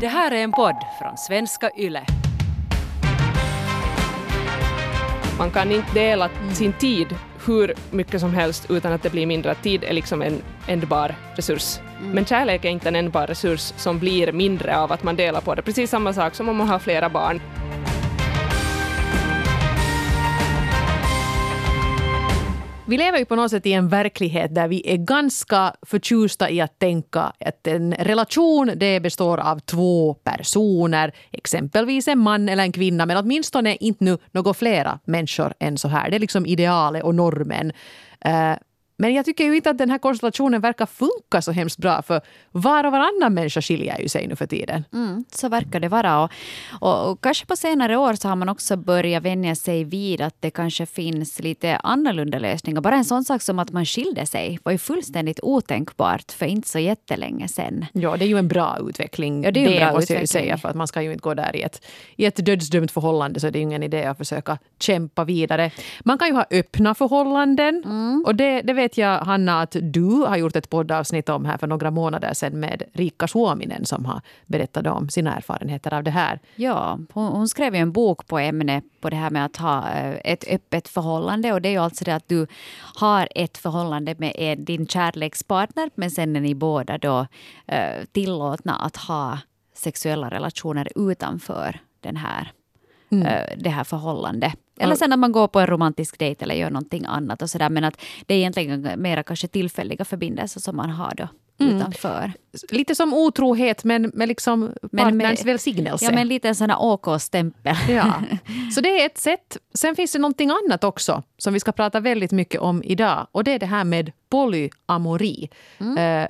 Det här är en podd från svenska YLE. Man kan inte dela sin tid hur mycket som helst utan att det blir mindre. Tid är liksom en ändbar resurs. Men kärlek är inte en ändbar resurs som blir mindre av att man delar på det. Precis samma sak som om man har flera barn. Vi lever ju på något sätt i en verklighet där vi är ganska förtjusta i att tänka att en relation det består av två personer, exempelvis en man eller en kvinna, men åtminstone inte nu några flera människor än så här. Det är liksom idealet och normen. Eh, men jag tycker ju inte att den här konstellationen verkar funka så hemskt bra för var och varannan människa skiljer ju sig nu för tiden. Mm, så verkar det vara. Och, och, och, kanske på senare år så har man också börjat vänja sig vid att det kanske finns lite annorlunda lösningar. Bara en sån sak som att man skilde sig var ju fullständigt otänkbart för inte så jättelänge sedan. Ja, det är ju en bra utveckling. Ja, det är en bra måste utveckling. jag ju säga för att man ska ju inte gå där i ett, i ett dödsdömt förhållande så det är ju ingen idé att försöka kämpa vidare. Man kan ju ha öppna förhållanden Mm. och det, det vet jag Hanna att du har gjort ett poddavsnitt om här för några månader sedan med Rika Suominen som har berättat om sina erfarenheter av det här. Ja, hon, hon skrev ju en bok på ämnet på det här med att ha eh, ett öppet förhållande. Och det är ju alltså det att du har ett förhållande med din kärlekspartner men sen är ni båda då eh, tillåtna att ha sexuella relationer utanför den här, eh, det här förhållandet. Eller sen att man går på en romantisk dejt eller gör någonting annat och sådär. Men att det är egentligen mera kanske tillfälliga förbindelser som man har då utanför. Lite som otrohet men med liksom Men partners med- välsignelse. Ja, men lite en sån här OK-stämpel. Ja. Så det är ett sätt. Sen finns det någonting annat också som vi ska prata väldigt mycket om idag. Och det är det här med polyamori. Eh,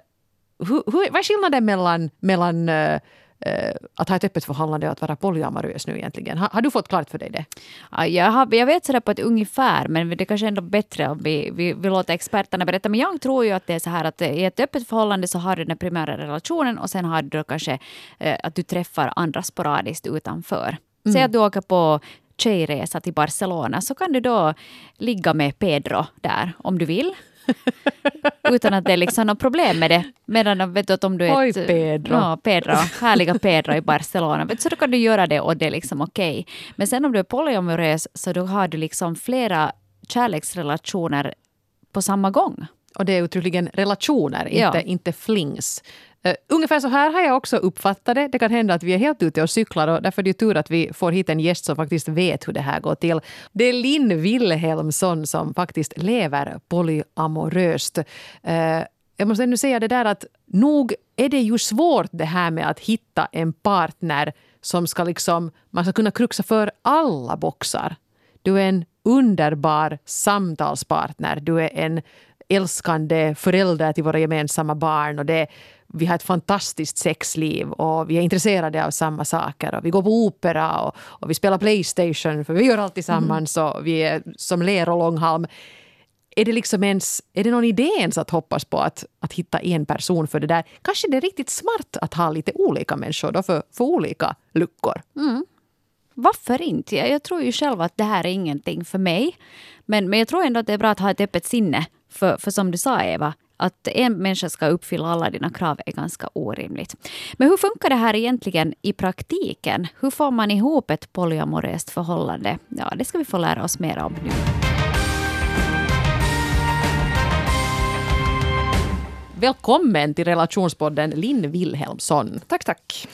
hur, hur, vad är skillnaden mellan, mellan eh, att ha ett öppet förhållande och att vara polyamorös nu egentligen? Har, har du fått klart för dig det? Ja, jag, har, jag vet sådär på ett ungefär, men det kanske är ändå bättre om vi, vi, vi låter experterna berätta. Men jag tror ju att det är så här att i ett öppet förhållande så har du den primära relationen och sen har du då kanske eh, att du träffar andra sporadiskt utanför. Säg att du åker på tjejresa till Barcelona så kan du då ligga med Pedro där om du vill. Utan att det är liksom något problem med det. Medan vet du, att om du är Oj, ett, Pedro. Ja, Pedro. Härliga Pedro i Barcelona. Vet du, Så då kan du göra det och det är liksom okej. Men sen om du är polyamorös så då har du liksom flera kärleksrelationer på samma gång. Och det är uttryckligen relationer, Ja. inte, inte flings. Uh, ungefär så här har jag också uppfattat det. Det kan hända att vi är helt ute och cyklar och därför är det ju tur att vi får hit en gäst som faktiskt vet hur det här går till. Det är Linn Wilhelmsson som faktiskt lever polyamoröst. Uh, jag måste ännu säga det där att nog är det ju svårt det här med att hitta en partner som ska liksom, man ska kunna kruxa för alla boxar. Du är en underbar samtalspartner. Du är en älskande förälder till våra gemensamma barn. Och det, vi har ett fantastiskt sexliv och vi är intresserade av samma saker. Och vi går på opera och, och vi spelar Playstation för vi gör allt tillsammans och vi är som ler och långhalm. Är det, liksom ens, är det någon idé ens att hoppas på att, att hitta en person för det där? Kanske det är riktigt smart att ha lite olika människor då för, för olika luckor. Varför inte? Jag, jag tror ju själv att det här är ingenting för mig. Men, men jag tror ändå att det är bra att ha ett öppet sinne. För, för som du sa Eva, att en människa ska uppfylla alla dina krav är ganska orimligt. Men hur funkar det här egentligen i praktiken? Hur får man ihop ett polyamoröst förhållande? Ja, det ska vi få lära oss mer om nu. Välkommen till relationspodden Linn Wilhelmsson. Tack, tack.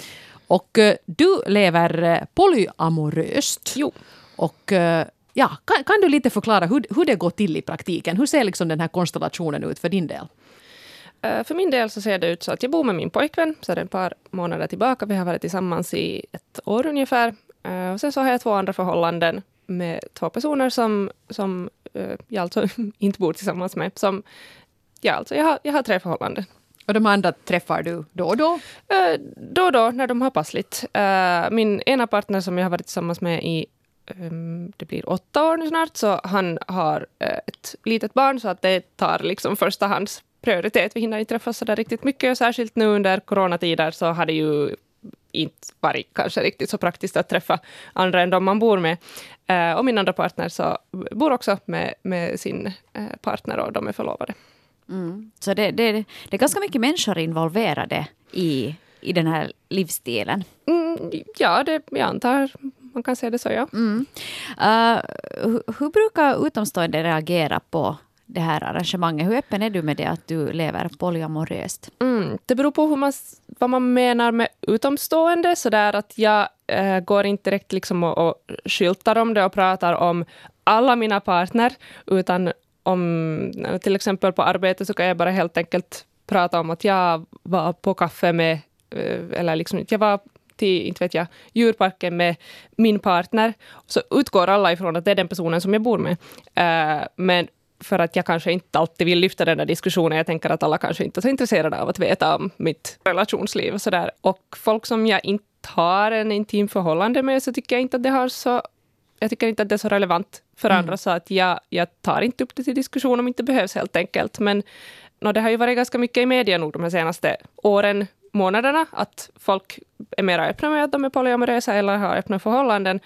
Och eh, du lever eh, polyamoröst. Jo. Och eh, ja, kan, kan du lite förklara hur, hur det går till i praktiken? Hur ser liksom den här konstellationen ut för din del? Eh, För min del så ser det ut så att jag bor med min pojkvän sedan ett par månader tillbaka. Vi har varit tillsammans i ett år ungefär. Eh, Och sen så har jag två andra förhållanden med två personer som, som eh, jag alltså inte bor tillsammans med. Som, ja, alltså jag, har, jag har tre förhållanden. Och de andra träffar du då och då? Då och då när de har passligt. Min ena partner som jag har varit tillsammans med i det blir åtta år nu snart, så han har eh, ett litet barn så att det tar liksom första hands prioritet. Vi hinner inte träffas så där riktigt mycket och särskilt nu under coronatider så har det ju inte varit kanske riktigt så praktiskt att träffa andra än de man bor med. Eh, och min andra partner så bor också med, med sin eh, partner och de är förlovade. Mm. Så det, det, det är ganska mycket människor involverade i i den här livsstilen? Mm, ja, det, jag antar man kan säga det så, ja. Mm. Uh, hur, hur brukar utomstående reagera på det här arrangemanget? Hur öppen är du med det att du lever polyamoröst? Mm, det beror på hur man, vad man menar med utomstående. Så där att jag äh, går inte direkt liksom och, och skyltar om det och pratar om alla mina partner, utan om till exempel på arbetet så kan jag bara helt enkelt prata om att jag var på kaffe med, eh, eller liksom, jag var till, inte vet jag, djurparken med min partner, så utgår alla ifrån att det är den personen som jag bor med. Uh, men för att jag kanske inte alltid vill lyfta den där diskussionen. Jag tänker att alla kanske inte är så intresserade av att veta om mitt relationsliv och sådär. Och folk som jag inte har en intim förhållande med så tycker jag inte att det har så jag tycker inte att det är så relevant för andra, mm. så att jag, jag tar inte upp det till diskussion om det inte behövs helt enkelt. Men no, det har ju varit ganska mycket i media nog de här senaste åren, månaderna, att folk är mer öppna med att de är polyamorösa eller har öppna förhållanden.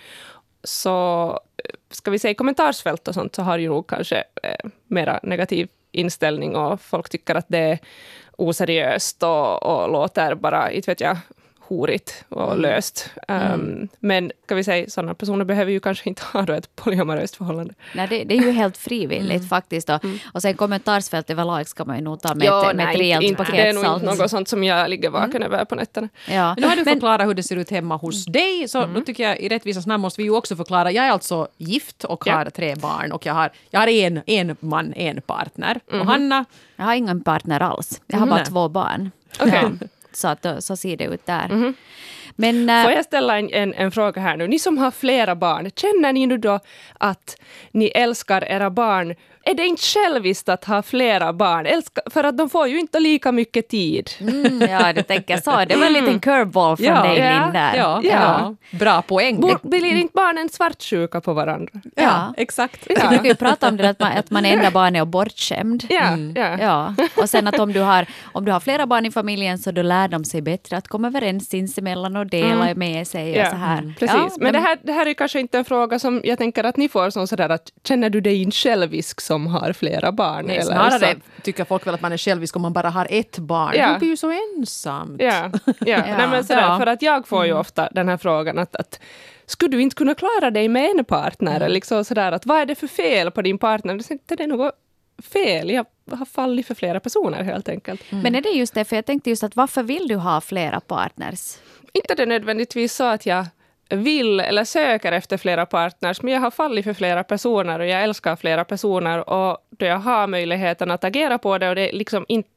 Så eh, ska vi säga i kommentarsfält och sånt så har ju nog kanske eh, mera negativ inställning och folk tycker att det är oseriöst och, och låter bara, inte vet jag, horigt och mm. löst. Um, mm. Men kan vi säga, sådana personer behöver ju kanske inte ha då ett polyamoröst förhållande. Nej, det, det, är ju helt frivilligt mm. faktiskt. Och, mm. och sen kommentarsfält överlag ska man ju nog ta med, jo, ett, med nej, ett rejält inte, paket Det är nog inte något sånt som jag ligger vaken mm. över på nätterna. Ja. Nu har du förklarat hur det ser ut hemma hos dig, så mm. då tycker jag i rättvisans namn måste vi ju också förklara. Jag är alltså gift och har tre barn och jag har, jag har en, en man, en partner. Och. Hanna? Jag har ingen partner alls. Jag har bara två barn. Okay. Ja. Så, att, så ser det ut där. Mm. Men, äh, Får jag ställa en, en, en, fråga här nu? Ni som har flera barn, känner ni nu då att ni älskar era barn är det inte själviskt att ha flera barn? Älska, för att de får ju inte lika mycket tid. Mm, ja, du tänker så. Det var en liten curveball från ja, dig, ja, Linn. Ja, ja. Bra poäng. Bor, blir inte barnen svartsjuka på varandra? Ja, ja. exakt. Vi brukar ju prata om det, att man, att man enda barn är bortskämd. Ja, mm. ja. ja. Och sen att om du, har, om du har flera barn i familjen så då lär de sig bättre att komma överens sinsemellan och dela mm. med sig. Och så här. Mm, precis. Men det här, det här är kanske inte en fråga som jag tänker att ni får som sådär att känner du dig inte självisk som har flera barn. Nej, snarare så. tycker folk väl att man är självisk om man bara har ett barn. Ja. Det blir ju så ensamt. Ja, ja. ja. Nej, men sådär, ja. för att jag får ju mm. ofta den här frågan att, att skulle du inte kunna klara dig med en partner? Mm. Liksom sådär, att, vad är det för fel på din partner? Det är något fel. Jag har fallit för flera personer helt enkelt. Mm. Men är det just det, för jag tänkte just att varför vill du ha flera partners? Inte det nödvändigtvis så att jag vill eller söker efter flera partners, men jag har fallit för flera personer och jag älskar flera personer och då jag har möjligheten att agera på det och det liksom inte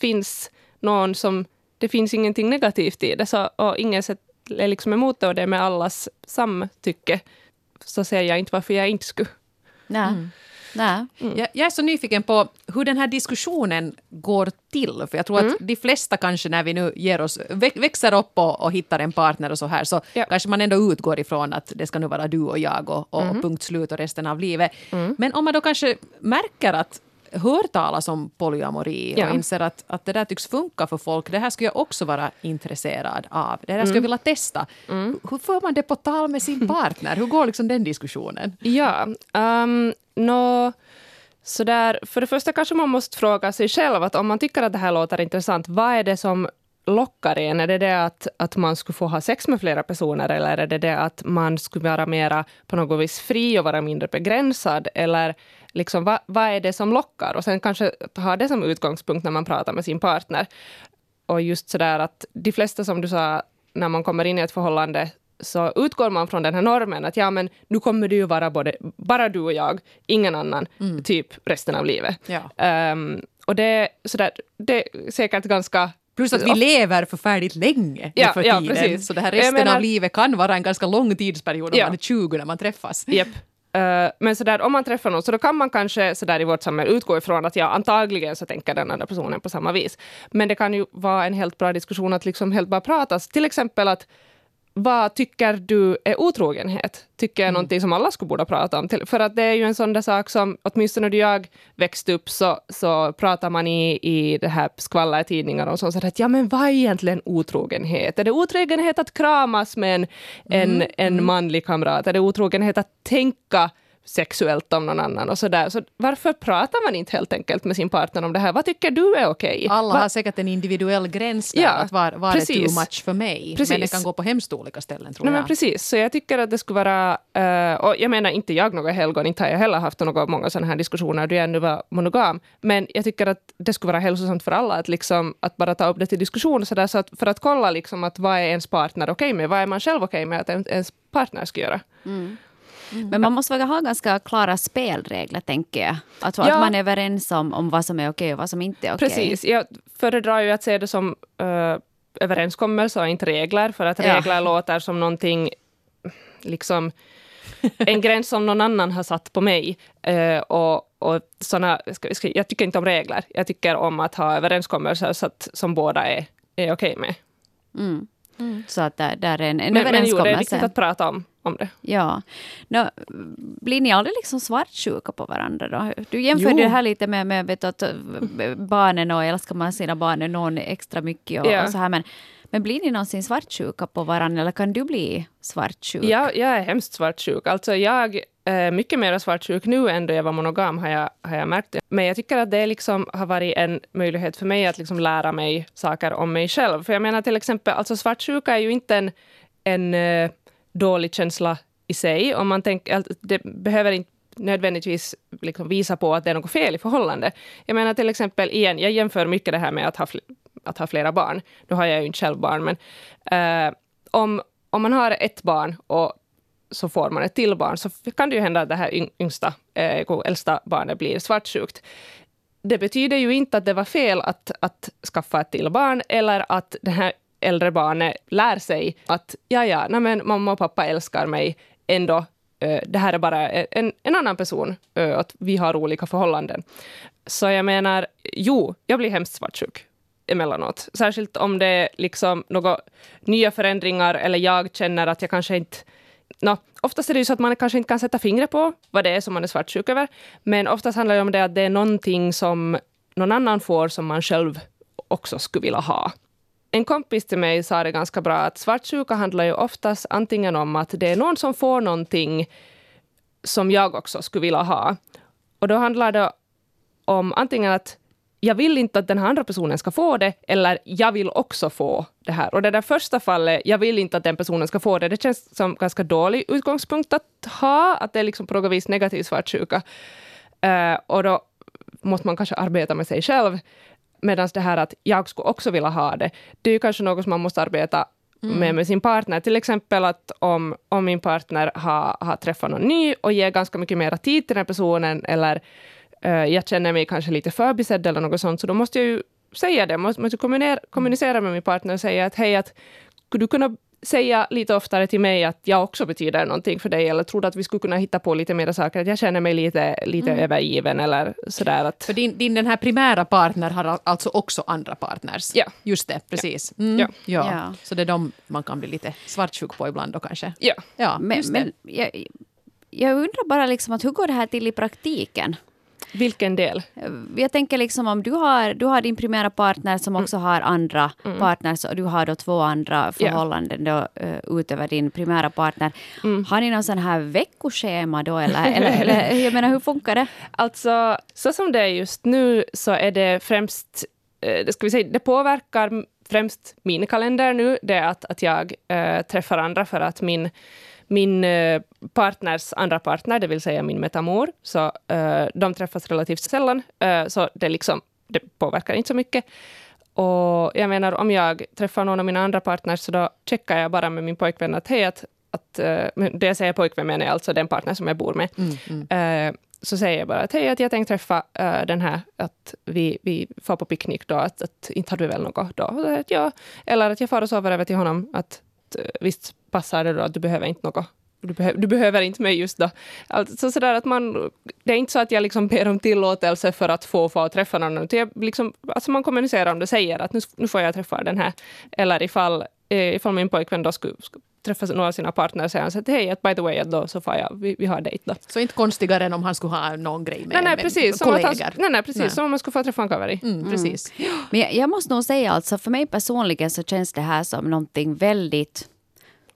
finns någon som... Det finns ingenting negativt i det så, och ingen är liksom emot det och det är med allas samtycke så ser jag inte varför jag inte skulle. Nej. Mm. Nej. Mm. Jag, jag, är så nyfiken på hur den här diskussionen går till. För jag tror mm. att de flesta kanske när vi nu ger oss, växer upp och, och hittar en partner och så här, så ja. kanske man ändå utgår ifrån att det ska nu vara du och jag och, och mm. punkt slut och resten av livet. Mm. Men om man då kanske märker att hör talas om polyamori ja. och inser att, att det där tycks funka för folk. Det här skulle jag också vara intresserad av. Det här skulle mm. jag vilja testa. Mm. Hur får man det på tal med sin partner? Hur går liksom den diskussionen? Ja, um, no, så där, för det första kanske man måste fråga sig själv att om man tycker att det här låter intressant, vad är det som lockar en? Är det det att, att man skulle få ha sex med flera personer eller är det det att man skulle vara mera på något vis fri och vara mindre begränsad? Eller liksom, vad, vad är det som lockar? Och sen kanske ha det som utgångspunkt när man pratar med sin partner. Och just sådär att de flesta som du sa, när man kommer in i ett förhållande så utgår man från den här normen att ja, men nu kommer det ju vara både, bara du och jag, ingen annan, mm. typ resten av livet. Ja. Um, och det, sådär, det är säkert ganska Plus att vi lever förfärligt länge ja, för tiden. Ja, precis. Så det här resten menar, av livet kan vara en ganska lång tidsperiod om ja. man är 20 när man träffas. Yep. Eh, men så där, om man träffar någon så då kan man kanske så där i vårt samhälle utgå ifrån att ja, antagligen så tänker den andra personen på samma vis. Men det kan ju vara en helt bra diskussion att liksom helt bara pratas. Till exempel att vad tycker du är otrogenhet? Tycker jag är mm. någonting som alla skulle borde prata om. För att det är ju en sån där sak som, åtminstone när jag växte upp så, så pratar man i, i det här skvallertidningar och sånt, så att ja men vad är egentligen otrogenhet? Är det otrogenhet att kramas med en, mm. en, en mm. manlig kamrat? Är det otrogenhet att tänka sexuellt om någon annan och sådär. Så varför pratar man inte helt enkelt med sin partner om det här? Vad tycker du är okej? Alla Va- har säkert en individuell gräns där, Ja, att var, var är precis. too much för mig? Precis. Men det kan gå på hemskt olika ställen tror Nej, men jag. precis, så jag tycker att det skulle vara... eh, och jag menar inte jag något helgon, inte har jag heller haft några många sådana här diskussioner då jag ännu var monogam. Men jag tycker att det skulle vara hälsosamt för alla att, liksom, att bara ta upp det till diskussion så där, så att, för att kolla liksom att vad är ens partner okej med? Vad är man själv okej med att en- ens partner ska göra? Men man måste väl ha ganska klara spelregler, tänker jag. Att, Ja. att man är överens om, om vad som är okej och vad som inte är okej. Precis. Jag föredrar ju att se det som uh, överenskommelser och inte regler, för att Ja. regler låter som någonting, liksom, en gräns som någon annan har satt på mig. Eh, och, och såna, ska, ska, jag tycker inte om regler. Jag tycker om att ha överenskommelser så att, som båda är, är okej med. Mm. Så att där, där är en, en Men, men jo, det är överenskommelse. viktigt att prata om, om det. Ja. Nå, blir ni aldrig liksom svartsjuka på varandra då? Du jämförde Jo. det här lite med, med vet du, att, eh, barnen och älskar man sina barn någon extra mycket och, Ja. och så här. Men, men blir ni någonsin svartsjuka på varandra eller kan du bli svartsjuk? Jag, jag är hemskt svartsjuk. Alltså jag är mycket mer svartsjuk nu än då jag var monogam, har jag, har jag märkt. Men jag tycker att det liksom har varit en möjlighet för mig att liksom lära mig saker om mig själv. För jag menar till exempel, alltså svartsjuka är ju inte en, en eh, dålig känsla i sig. Om man tänker, att det behöver inte nödvändigtvis liksom visa på att det är något fel i förhållande. Jag menar till exempel, igen, jag jämför mycket det här med att ha, fl- att ha flera barn. Nu har jag ju inte själv barn, men eh, om, om man har ett barn och så får man ett till barn, så kan det ju hända att det här yngsta, eh, äldsta barnet blir svartsjukt. Det betyder ju inte att det var fel att, att skaffa ett till barn, eller att den här äldre barnet lär sig att ja, ja, nej, men mamma och pappa älskar mig ändå. eh, Det här är bara en, en annan person, eh, att vi har olika förhållanden. Så jag menar, jo, jag blir hemskt svartsjuk emellanåt. Särskilt om det är liksom några nya förändringar eller jag känner att jag kanske inte... No, oftast är det ju så att man kanske inte kan sätta fingret på vad det är som man är svartsjuk över. Men oftast handlar det om det att det är någonting som någon annan får som man själv också skulle vilja ha. En kompis till mig sa det ganska bra att svartsjuka handlar ju oftast antingen om att det är någon som får någonting som jag också skulle vilja ha. Och då handlar det om antingen att jag vill inte att den här andra personen ska få det, eller jag vill också få det här. Och det där första fallet, jag vill inte att den personen ska få det, det känns som ganska dålig utgångspunkt att ha, att det är liksom på något vis negativ svartsjuka. Uh, och då måste man kanske arbeta med sig själv. Medan det här att jag skulle också vilja ha det, det är ju kanske något som man måste arbeta med, med sin partner. Till exempel att om, om min partner har, har träffat någon ny och ger ganska mycket mer tid till den personen, eller eh, jag känner mig kanske lite förbisedd eller något sånt, så då måste jag ju säga det. Måste, måste kommunicera, kommunicera med min partner och säga att hej, att skulle du kunna säga lite oftare till mig att jag också betyder någonting för dig, eller tror du att vi skulle kunna hitta på lite mer saker, att jag känner mig lite, lite övergiven eller sådär. Att, För din, din den här primära partner har al- alltså också andra partners? Ja. Just det, precis. Mm, Ja. ja. Ja. Så det är de man kan bli lite svartsjuk på ibland då kanske? ja. Ja, Men, men jag, jag undrar bara liksom att hur går det här till i praktiken? Vilken del? Jag tänker liksom om du har, du har din primära partner som också har andra partners och du har då två andra förhållanden då, uh, utöver din primära partner. Har ni någon sån här veckoschema då eller, eller, eller jag menar hur funkar det? Alltså, så som det är just nu så är det främst, eh, det ska vi säga, det påverkar främst min kalender nu, det är att, att jag eh, träffar andra för att min, min eh, partners andra partner, det vill säga min metamor, så eh, de träffas relativt sällan, eh, så det, liksom, det påverkar inte så mycket. Och jag menar, om jag träffar någon av mina andra partners, så då checkar jag bara med min pojkvän att hej, att, att det jag säger pojkvän menar jag alltså den partner som jag bor med. Eh, så säger jag bara att hej, att jag tänkte träffa den här, att vi, vi får på picknick då, att, att inte hade vi väl något då? Att, ja. Eller att jag far och sover över till honom, att, att eh, visst passar det då, att du behöver inte något du, behöver, du behöver inte mig just då. Alltså sådär att man, det är inte så att jag liksom ber om tillåtelse för att få, få träffa någon. Jag liksom, alltså man kommunicerar om det, säger att nu, nu får jag träffa den här. Eller ifall, eh, ifall min pojkvän då skulle, skulle träffa några av sina partner säger han så att hej, att by the way, då så får jag, vi, vi har dejt då. Så inte konstigare än om han skulle ha någon grej med, Nej, nej, med precis. Som att kollegor? han, nej, nej, precis. Nej. Som om man skulle få träffa en kaveri. Mm, precis. Men jag, jag måste nog säga alltså för mig personligen så känns det här som någonting väldigt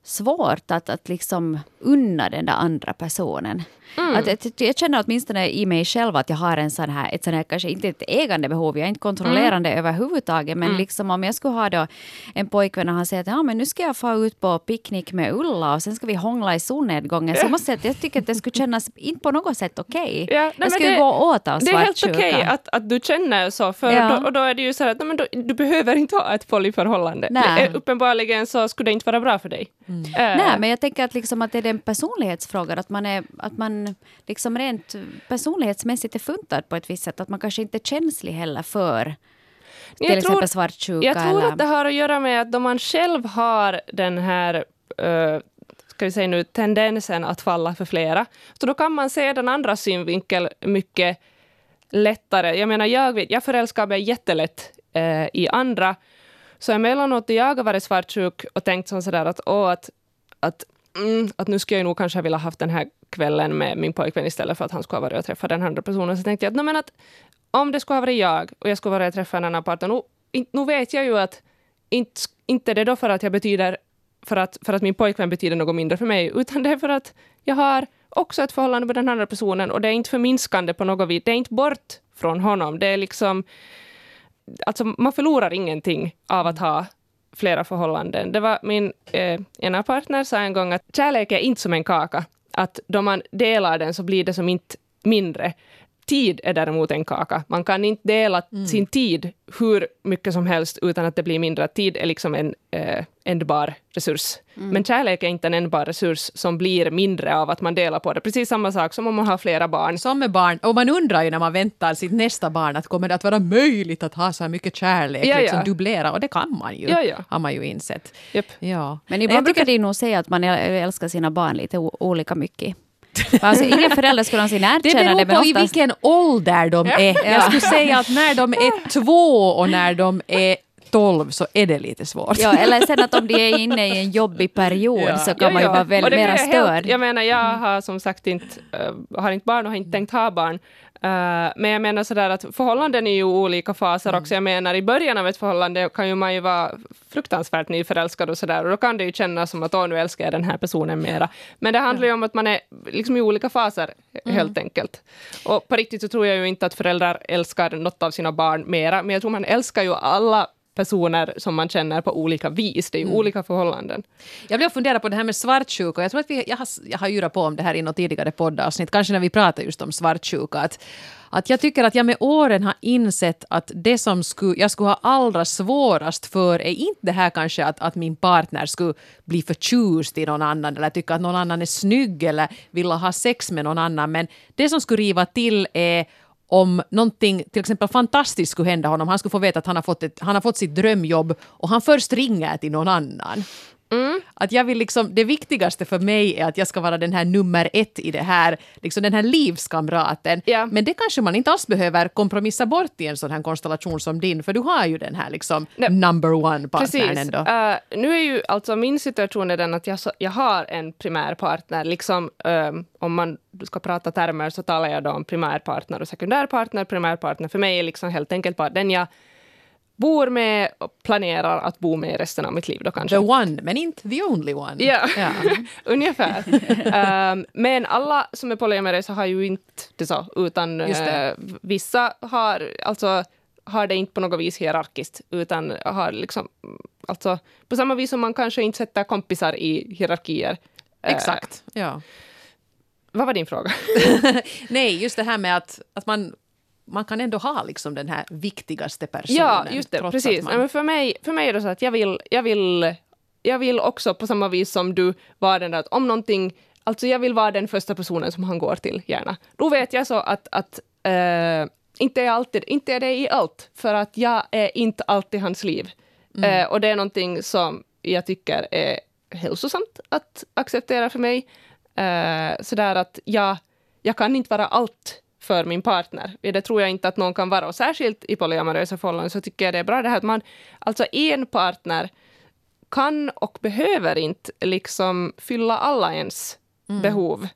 svårt att, att liksom unna den där andra personen. Mm. Att, att, jag känner åtminstone i mig själv att jag har en sån här, ett sån här, kanske inte ett ägandebehov, jag är inte kontrollerande Mm. överhuvudtaget, men liksom om jag skulle ha då en pojkvän och han säger att ja, men nu ska jag få ut på picknick med Ulla och sen ska vi hångla i solnedgången, så måste jag, säga att jag tycker att det skulle kännas inte på något sätt okej. Ja, nej, men jag skulle det- gå åt av Det är helt svartsjuka. okej att, att du känner så, för Ja. då, och då är det ju så att men då, du behöver inte ha ett polyförhållande. Nej. Det är- Uppenbarligen så skulle det inte vara bra för dig. Eh, Nej, men jag tänker att, liksom att det är en personlighetsfråga, att man, är, att man liksom rent personlighetsmässigt är funtad på ett visst sätt, att man kanske inte är känslig heller för till Jag exempel tror- svartsjuka. Jag tror eller, att det har att göra med att då man själv har den här eh, ska vi säga nu, tendensen att falla för flera, så då kan man se den andra synvinkel mycket lättare. Jag menar, jag, vet, jag förälskar mig jättelätt eh, i andra, så emellanåt jag har varit svartsjuk och tänkt sådär att, åh, att, att, mm, att nu skulle jag nog kanske vilja haft den här kvällen med min pojkvän istället för att han skulle ha varit och träffat den andra personen, så tänkte jag att, "Nå, men att om det skulle ha varit jag och jag skulle varit och träffat en annan partner, nu, in- nu vet jag ju att inte, inte det är då för att jag betyder för att, för att min pojkvän betyder något mindre för mig, utan det är för att jag har också ett förhållande med den andra personen och det är inte förminskande på något vis. Det är inte bort från honom. Det är liksom... Alltså man förlorar ingenting av att ha flera förhållanden. Det var min eh, ena partner sa en gång att kärlek är inte som en kaka. Att då man delar den så blir det som inte mindre. Tid är däremot en kaka. Man kan inte dela sin tid hur mycket som helst utan att det blir mindre. Tid är liksom en eh, ändbar resurs. Men kärlek är inte en ändbar resurs som blir mindre av att man delar på det. Precis samma sak som om man har flera barn. Som med barn, och man undrar ju när man väntar sitt nästa barn att kommer det att vara möjligt att ha så här mycket kärlek, Ja, ja. liksom dubblera, och det kan man ju, Ja, ja. har man ju insett. Japp. Ja. Men ibland brukar de nog säga att man äl- älskar sina barn lite olika mycket. Alltså, ingen förälder skulle någonsin Det erkänna beror det, men på i oftast... vilken ålder de är. Jag skulle säga att när de är två och när de är tolv så är det lite svårt. Ja, eller sen att om de är inne i en jobbig period Ja. så kan man ju vara väl det mera är helt- störd. Jag menar, jag har som sagt inte, eh, har inte barn och har inte tänkt ha barn. Eh, men jag menar sådär att förhållanden är ju olika faser också. Jag menar i början av ett förhållande kan ju man ju vara fruktansvärt nyförälskad och sådär och då kan det ju kännas som att åh, nu älskar jag den här personen mera. Men det handlar ju om att man är liksom i olika faser helt enkelt. Och på riktigt så tror jag ju inte att föräldrar älskar något av sina barn mera, men jag tror man älskar ju alla personer som man känner på olika vis. Det är ju olika förhållanden. Jag blev fundera på det här med svartsjuka. Jag tror att vi, jag har, jag har yrat på om det här i något tidigare poddavsnitt, kanske när vi pratade just om svartsjuka. Att, att jag tycker att jag med åren har insett att det som skulle, jag skulle ha allra svårast för är inte det här kanske att, att min partner skulle bli förtjust i någon annan eller tycka att någon annan är snygg eller vilja ha sex med någon annan. Men det som skulle riva till är om någonting till exempel fantastiskt skulle hända honom, han skulle få veta att han har fått, ett, han har fått sitt drömjobb och han först ringer till någon annan. Att jag vill liksom, det viktigaste för mig är att jag ska vara den här nummer ett i det här, liksom den här livskamraten. Ja. Men det kanske man inte alls behöver kompromissa bort i en sån här konstellation som din, för du har ju den här liksom Nej. number one partnern Precis. ändå. Eh, nu är ju alltså min situation är den att jag, jag har en primärpartner. Liksom, ehm, om man ska prata termer så talar jag då om primärpartner och sekundärpartner. Primärpartner för mig är liksom helt enkelt bara den jag bor med och planerar att bo med resten av mitt liv. Då kanske. The one, men inte the only one. Ja, Ja. ungefär. Ehm, men alla som är polyamorösa har ju inte det så, utan det. eh, vissa har, alltså, har det inte på något vis hierarkiskt, utan har liksom, alltså, på samma vis som man kanske inte sätter kompisar i hierarkier. Eh, Exakt. Ja. vad var din fråga? Nej, just det här med att, att man, man kan ändå ha liksom den här viktigaste personen. ja, just det, precis. Man, Men för, mig, för mig är det så att jag vill, jag vill, jag vill också på samma vis som du var den där, att om någonting Alltså jag vill vara den första personen som han går till, gärna. Då vet jag så att, att eh, inte, är alltid, inte är det i allt, för att jag är inte alltid hans liv. Eh, och det är någonting som jag tycker är hälsosamt att acceptera för mig. Eh, sådär att jag, jag kan inte vara allt för min partner. Det tror jag inte att någon kan vara. Och särskilt i polyamorösa förhållanden så tycker jag det är bra det här att man, alltså en partner kan och behöver inte liksom fylla alla ens behov.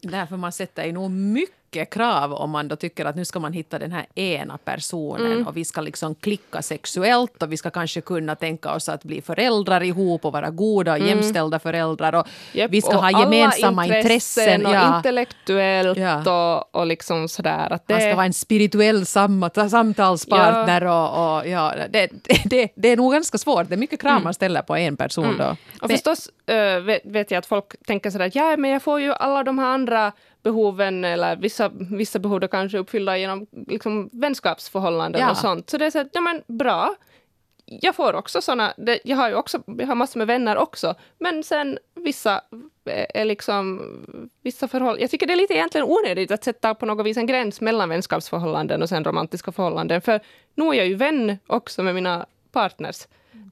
Därför man sätter ju nog mycket mycket krav om man då tycker att nu ska man hitta den här ena personen Mm. och vi ska liksom klicka sexuellt och vi ska kanske kunna tänka oss att bli föräldrar ihop och vara goda och jämställda föräldrar och Mm. Japp, vi ska och ha gemensamma intressen. och ja. intellektuellt Ja. och, och liksom sådär. Att det, Man ska vara en spirituell samma- samtalspartner och, och ja, det, det, det, är nog ganska svårt. Det är mycket krav man ställer på en person då. Och förstås äh, vet, vet jag att folk tänker sådär ja, men jag får ju alla de här andra behoven eller vissa, vissa behov då kanske uppfyllda genom liksom, vänskapsförhållanden Ja. och sånt. Så det är så att, ja men bra. Jag får också såna, det, jag har ju också, jag har massor med vänner också, men sen vissa är liksom, vissa förhållanden, jag tycker det är lite egentligen onödigt att sätta på något vis en gräns mellan vänskapsförhållanden och sen romantiska förhållanden, för nu är jag ju vän också med mina partners.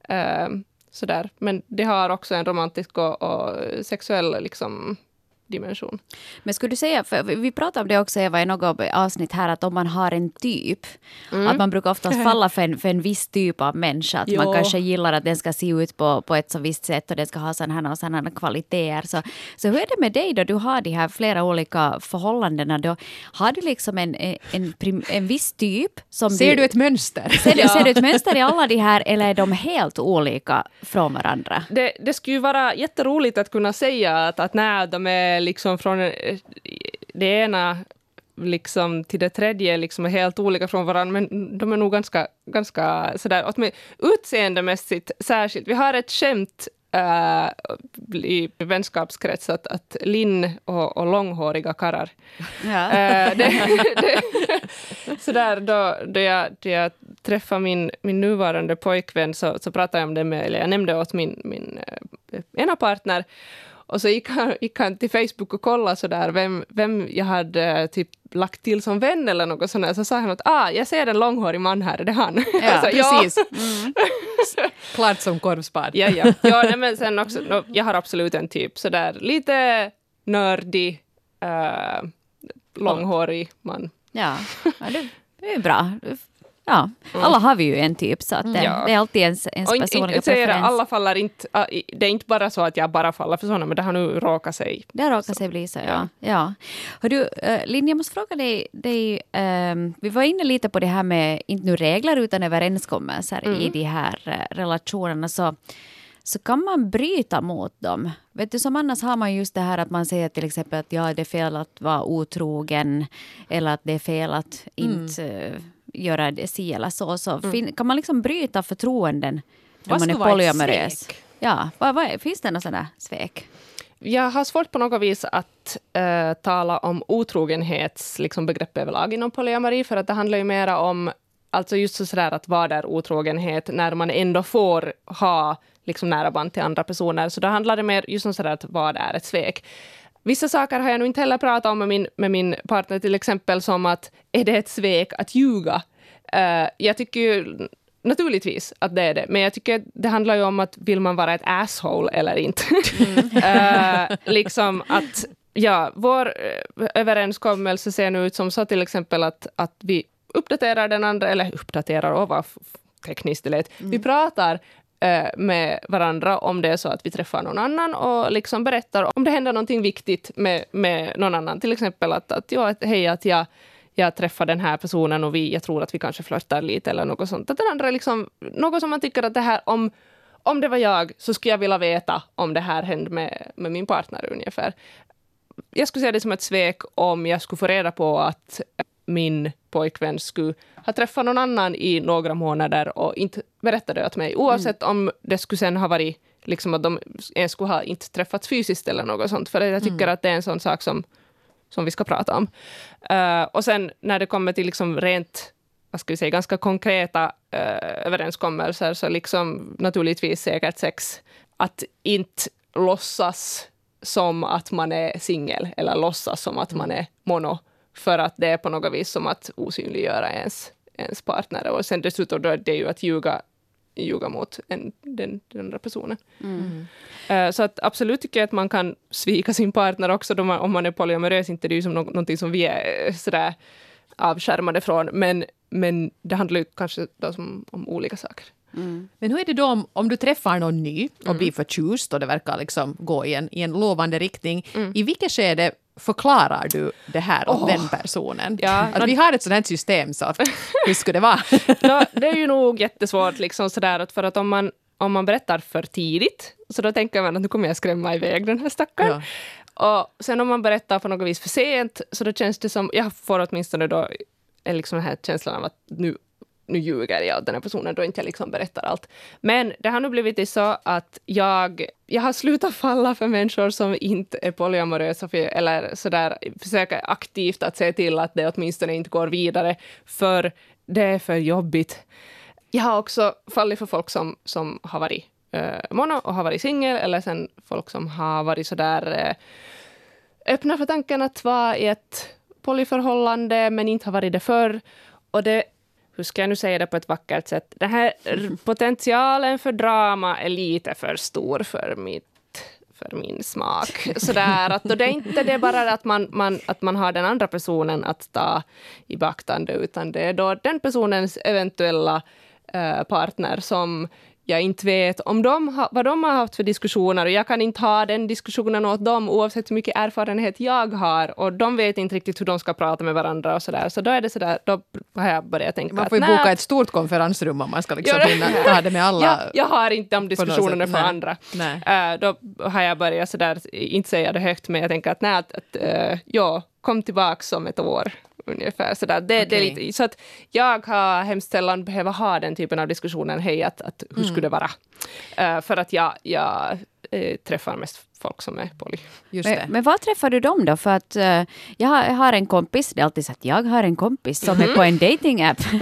Ehm, sådär. Men det har också en romantisk och, och sexuell liksom, dimension. Men skulle du säga, för vi pratade om det också Eva i något avsnitt här, att om man har en typ, Mm. att man brukar oftast falla för en, för en viss typ av människa. Att man Jo. kanske gillar att den ska se ut på, på ett så visst sätt och den ska ha sådana och sådana kvaliteter. Så, så hur är det med dig då? Du har de här flera olika förhållandena. Då, har du liksom en, en, prim, en viss typ? Som Ser du ett mönster? Ser du, ser du ett mönster i alla de här eller är de helt olika från varandra? Det, det skulle ju vara jätteroligt att kunna säga att, att nej, de är liksom från eh, det ena liksom till det tredje liksom är helt olika från varandra, men de är nog ganska, ganska sådär, utseendemässigt särskilt. Vi har ett skämt äh, i vänskapskrets att, att Linn och, och långhåriga karrar Ja. Det, det, sådär då, då, jag, då jag träffade min, min nuvarande pojkvän så, så pratade jag om det med, eller jag nämnde åt min, min ena partner och så gick han, gick han till Facebook och kollade sådär vem, vem jag hade eh, typ lagt till som vän eller något sånt där. Så sa han att ah, jag ser en långhårig man här, är det han? Ja, Så, Precis. Klart som korvspad. Ja, ja. ja nej, men sen också, no, jag har absolut en typ sådär lite nördig, uh, långhårig man. Ja, ja det, det är bra. Ja, alla har vi ju en typ, så att det, Ja. det är alltid ens, ens inte, personliga inte säger det, preferens. alla faller inte, i- det är inte bara så att jag bara faller för sådana, men det har nu råkat sig. Det råkar sig bli så, ja. ja. Hör du, uh, Linn, jag måste fråga dig, dig ehm, vi var inne lite på det här med, inte nu regler, utan överenskommelser Mm. i de här eh, relationerna, så, så kan man bryta mot dem. Vet du, som annars har man just det här att man säger till exempel att ja, det är fel att vara otrogen, eller att det är fel att Mm. inte eh, göra det si eller så. så fin, kan man liksom bryta förtroenden när man är polyamorös? Ja, vad, vad, finns det något sådant svek? Jag har svårt på något vis att eh, tala om otrogenhets liksom, begrepp överlag inom polyamori, för att det handlar ju mera om Alltså just så sådär att vad är otrogenhet när man ändå får ha liksom nära band till andra personer. Så då handlar det mer just om sådär att vad är ett svek. Vissa saker har jag nog inte heller pratat om med min, med min partner, till exempel som att är det ett svek att ljuga? Eh, jag tycker ju naturligtvis att det är det, men jag tycker det handlar ju om att vill man vara ett asshole eller inte. Eh, liksom att Ja, vår eh, överenskommelse ser nu ut som så till exempel att, att vi uppdaterar den andra, eller uppdaterar, och vad tekniskt det lät. Vi pratar Eh, med varandra om det är så att vi träffar någon annan och liksom berättar om det händer någonting viktigt med, med någon annan. Till exempel att, att, ja, att hej, att jag, jag träffar den här personen och vi, jag tror att vi kanske flörtar lite eller något sånt. Att den andra liksom, något som man tycker att det här om om det var jag så skulle jag vilja veta om det här hände med, med min partner ungefär jag skulle säga det som ett svek om jag skulle få reda på att min pojkvän skulle ha träffat någon annan i några månader och inte berättade det åt mig, oavsett om det skulle sen ha varit liksom att de ens skulle ha inte träffats fysiskt eller något sånt, för jag tycker att det är en sån sak som, som vi ska prata om. Eh, och sen när det kommer till liksom rent vad ska vi säga, ganska konkreta uh, överenskommelser, så liksom naturligtvis säkert sex. Att inte låtsas som att man är singel eller låtsas som att man är mono, för att det är på något vis som att osynliggöra ens, ens partner. Och sen dessutom då är det ju att ljuga, ljuga mot en, den, den andra personen. Eh, Så att absolut tycker jag att man kan svika sin partner också då man, om man är polyamorös. Inte det är ju som nå- någonting som vi är eh, sådär avskärmade från. Men, men det handlar ju kanske då som, om olika saker. Men hur är det då om, om du träffar någon ny och blir förtjust och det verkar liksom gå i en, i en lovande riktning. I vilket skede förklarar du det här åt den personen? Ja, att vi har ett sådant här system, så hur skulle det vara? no, det är ju nog jättesvårt, liksom sådär, för att om man, om man berättar för tidigt, så då tänker man att nu kommer jag skrämma iväg den här stackaren. Ja. Och sen om man berättar på något vis för sent, så då känns det som, jag får åtminstone då liksom den här känslan av att nu nu ljuger jag åt den här personen då inte jag liksom berättar allt. Men det har nu blivit så att jag, jag har slutat falla för människor som inte är polyamorösa för, eller sådär försöker aktivt att se till att det åtminstone inte går vidare för det är för jobbigt. Jag har också fallit för folk som, som har varit eh, mono och har varit singel eller sen folk som har varit sådär eh, öppna för tanken att vara i ett polyförhållande men inte har varit det förr. Och det hur ska jag nu säga det på ett vackert sätt? Den här potentialen för drama är lite för stor för mitt för min smak. Sådär, att det är inte det bara att man, man, att man har den andra personen att ta i beaktande, utan det är då den personens eventuella uh, partner som jag inte vet om de ha, vad de har haft för diskussioner och jag kan inte ha den diskussionen åt dem oavsett hur mycket erfarenhet jag har och de vet inte riktigt hur de ska prata med varandra och sådär. Så då är det sådär, då har jag börjat tänka Man får ju att, boka ett stort konferensrum om man ska liksom hinna ta det med alla. Jag, jag har inte de diskussionerna för nej. andra. Nej. Uh, då har jag börjat sådär, inte säga det högt, men jag tänker att nej, att, att uh, ja, kom tillbaks om ett år ungefär. Så, där. Det, okay. det är lite, så att jag har hemskt sällan behövt ha den typen av diskussioner. Hej, att, att hur skulle det vara? Uh, för att jag, jag uh, träffar mest folk som är poly. Men, men var träffar du dem då? För att uh, jag, har, jag, har, en kompis, det är alltid så att jag har en kompis som mm. är på en datingapp.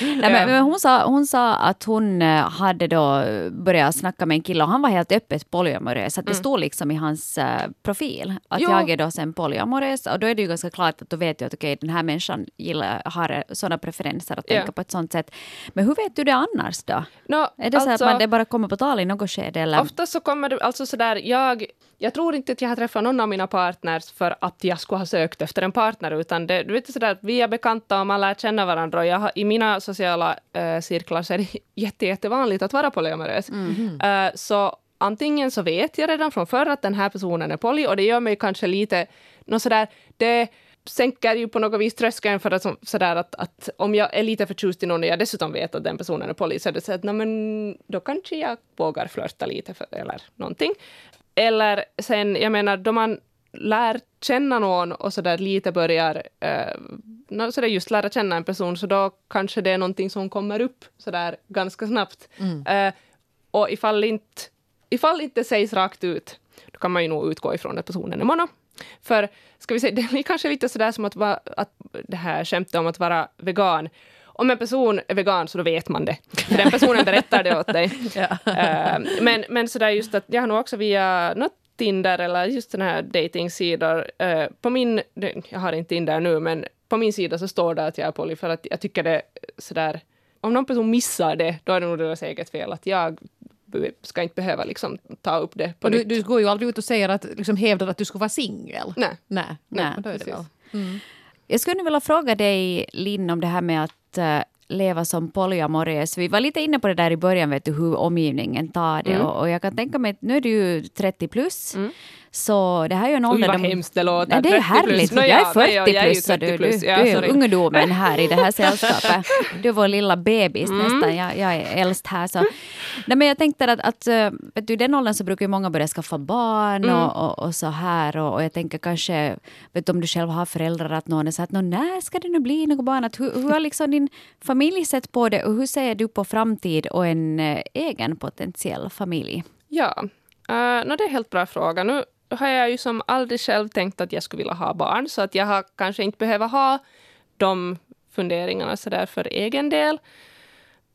Nej, men, men, hon, sa, hon sa att hon hade då börjat snacka med en kille och han var helt öppet polyamorös. Att det mm. stod liksom i hans uh, profil att jo. jag är då sen polyamorös. Och då är det ju ganska klart att då vet jag att okej, okay, den här människan gillar, har sådana preferenser att tänka på ett sånt sätt. Men hur vet du det annars då? No, är det alltså, så att alltså- man, det bara kommer på tal i något skede? Eller? Ofta så kommer alltså sådär, jag jag, jag tror inte att jag har träffat någon av mina partners för att jag skulle ha sökt efter en partner, utan det, du vet sådär, vi är bekanta och man lär känna varandra. Och jag har, I mina sociala äh, cirklar så är det jätte, jättevanligt att vara polyamorös. Mm. Äh, så antingen så vet jag redan från förr att den här personen är poly och det gör mig kanske lite, något sådär, det sänker ju på något vis tröskeln för att, sådär att, att om jag är lite förtjust i någon och jag dessutom vet att den personen är poly, så är det så att men, då kanske jag vågar flörta lite för, eller någonting. Eller sen, jag menar, då man lär känna någon och så där lite börjar eh, så där just lära känna en person, så då kanske det är någonting som kommer upp så där ganska snabbt. Mm. Eh, och ifall inte, ifall inte sägs rakt ut, då kan man ju nog utgå ifrån att personen är mono. För, ska vi säga, det är kanske lite sådär som att, vara, att det här skämtet om att vara vegan om en person är vegan så då vet man det. För den personen berättar det åt dig. ja. uh, men, men sådär just att jag har nog också via något Tinder eller just den här datingsidor. Uh, på min, jag har inte Tinder nu, men på min sida så står det att jag är poly för att jag tycker det sådär, om någon person missar det, då är det nog deras eget fel. Att jag ska inte behöva liksom ta upp det på och nytt. Du, du går ju aldrig ut och säger att, liksom hävdar att du ska vara singel. Nej. Nej, nej, nej. Mm. Jag skulle vilja fråga dig, Linn, om det här med att uh, leva som polyamorös. Vi var lite inne på det där i början, vet du, hur omgivningen tar det. Mm. Och, och, jag kan tänka mig att nu är du ju 30 plus. Mm. Så det här är ju en ålder... Oj, vad hemskt det låter. Nej, det är härligt. No, jag är 40 ja, jag är plus, 30 plus. Du, ja, du är ungdomen här i det här sällskapet. Du är vår lilla bebis mm. nästan. Jag, jag, är äldst här. Så. Nej, men jag tänkte att, att eh, vet du, i den åldern så brukar ju många börja skaffa barn mm. och, och, och, så här. Och, och, jag tänker kanske, vet du, om du själv har föräldrar, att någon är så att när ska det nu bli något barn? Att hur, hur har liksom din familj sett på det och hur ser du på framtid och en äh, egen potentiell familj? Ja, uh, no, det är en helt bra fråga. Nu har jag ju som aldrig själv tänkt att jag skulle vilja ha barn, så att jag har kanske inte behövt ha de funderingarna så där för egen del.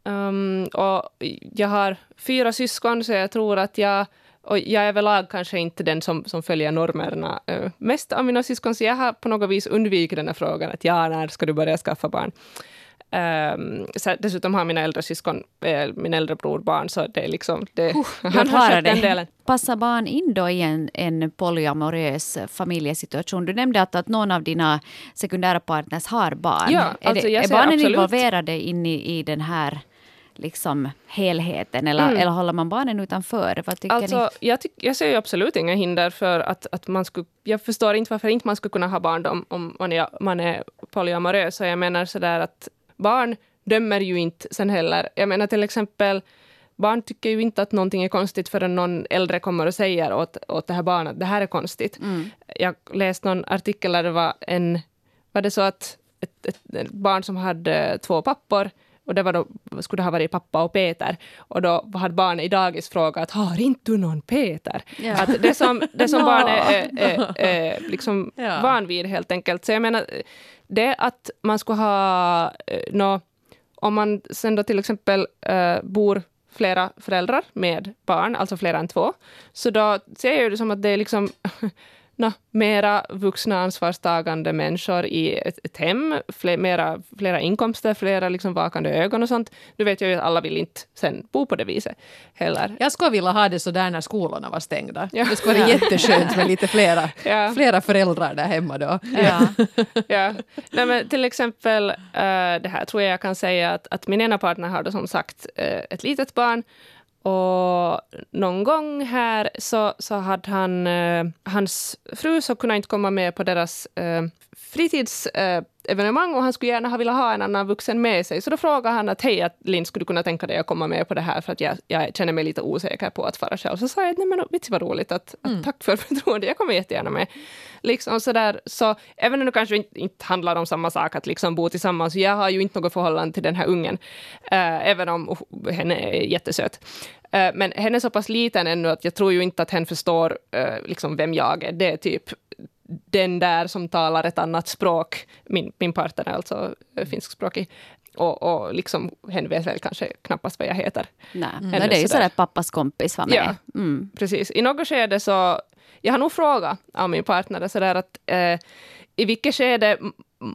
Um, och jag har fyra syskon, så jag tror att jag och jag är överlag kanske inte den som, som följer normerna uh, mest av mina syskon, så jag har på något vis undvikit den här frågan att ja, när ska du börja skaffa barn? Um, så dessutom har mina äldre syskon, äh, min äldre bror barn, så det är liksom... Det, uh, han har skött den delen. Passar barn in då i en, en polyamorös familjesituation? Du nämnde att, att någon av dina sekundära partners har barn. Ja, är, alltså det, är barnen absolut. involverade in i, i den här liksom helheten eller, Mm. eller håller man barnen utanför? Vad tycker Alltså, jag, tyck, jag ser ju absolut inga hinder för att, att man skulle... Jag förstår inte varför inte man skulle kunna ha barn om, om man, är, man är polyamorös. Och jag menar sådär att barn dömer ju inte sen heller. Jag menar till exempel, barn tycker ju inte att någonting är konstigt förrän någon äldre kommer och säger åt, åt det här barnet att det här är konstigt. Mm. Jag läste någon artikel där det var en... Var det så att ett, ett, ett barn som hade två pappor och det var då, skulle det ha varit pappa och Peter. Och då hade barnet i dagis frågat, har inte du någon Peter? Ja. Att det som, det som Nå. barn är, är, är, är liksom Ja. van vid helt enkelt. Så jag menar, det att man skulle ha eh, no, om man sen då till exempel eh, bor flera föräldrar med barn, alltså flera än två, så då ser jag det som att det är liksom nå, mera vuxna ansvarstagande människor i ett, ett hem, fler, mera, flera inkomster, flera liksom vakande ögon och sånt. Nu vet jag ju att alla vill inte sen bo på det viset heller. Jag skulle vilja ha det så där när skolorna var stängda. Ja. Det skulle vara jätteskönt med lite flera, Ja. flera föräldrar där hemma då. Ja. ja. Nej, men till exempel, eh, det här tror jag jag kan säga att, att min ena partner har då som sagt eh, ett litet barn. Och någon gång här så, så hade han, eh, hans fru så kunde inte komma med på deras eh, fritidsevenemang och han skulle gärna ha velat ha en annan vuxen med sig. Så då frågade han att hej, Linn, skulle du kunna tänka dig att komma med på det här för att jag, jag känner mig lite osäker på att fara själv. Så sa jag nej men du vad roligt, att, att tack för förtroendet, jag kommer jättegärna med. Liksom sådär, så även om det kanske inte, inte handlar om samma sak, att liksom bo tillsammans, jag har ju inte något förhållande till den här ungen, eh, även om oh, henne är jättesöt. Eh, men henne är så pass liten ännu att jag tror ju inte att hen förstår eh, liksom vem jag är. Det är typ den där som talar ett annat språk, min, min partner är alltså eh, finskspråkig, och, och liksom, hen vet väl kanske knappast vad jag heter. Nej, men det är ju sådär. sådär pappas kompis var med. Ja. Mm. Precis. I något skede så... Jag har nog frågat av min partner så där att eh, i vilket skede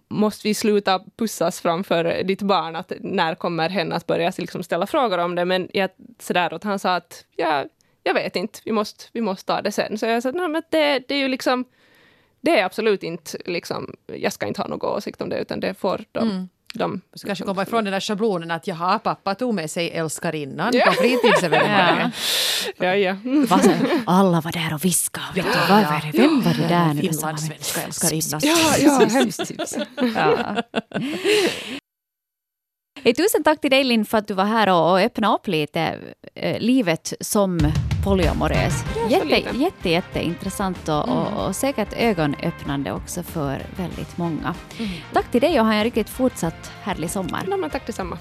måste vi sluta pussas framför ditt barn? Att när kommer hen att börja liksom ställa frågor om det? Men jag, så där, att han sa att ja, jag vet inte, vi måste, vi måste ta det sen. Så jag sa, men det, det är ju liksom... Det är absolut inte liksom, jag ska inte ha någon åsikt om det, utan det får de... de Så kanske komma ifrån den där schablonen att jaha, pappa tog med sig älskarinnan Ja. på fritidsevenemanget. Ja, ja. Sa- Alla var där och viskade. Vet du, vad var det? Vem var det där nu? Finlandssvenska älskarinnan. Ja, ja, hemskt. Ja. Hey, tusen tack till dig Linn för att du var här och, och öppnade upp lite eh, livet som polyamorös. Jätte, jätte, jätteintressant och, och, och säkert ögonöppnande också för väldigt många. Tack till dig och ha en riktigt fortsatt härlig sommar. Men tack detsamma.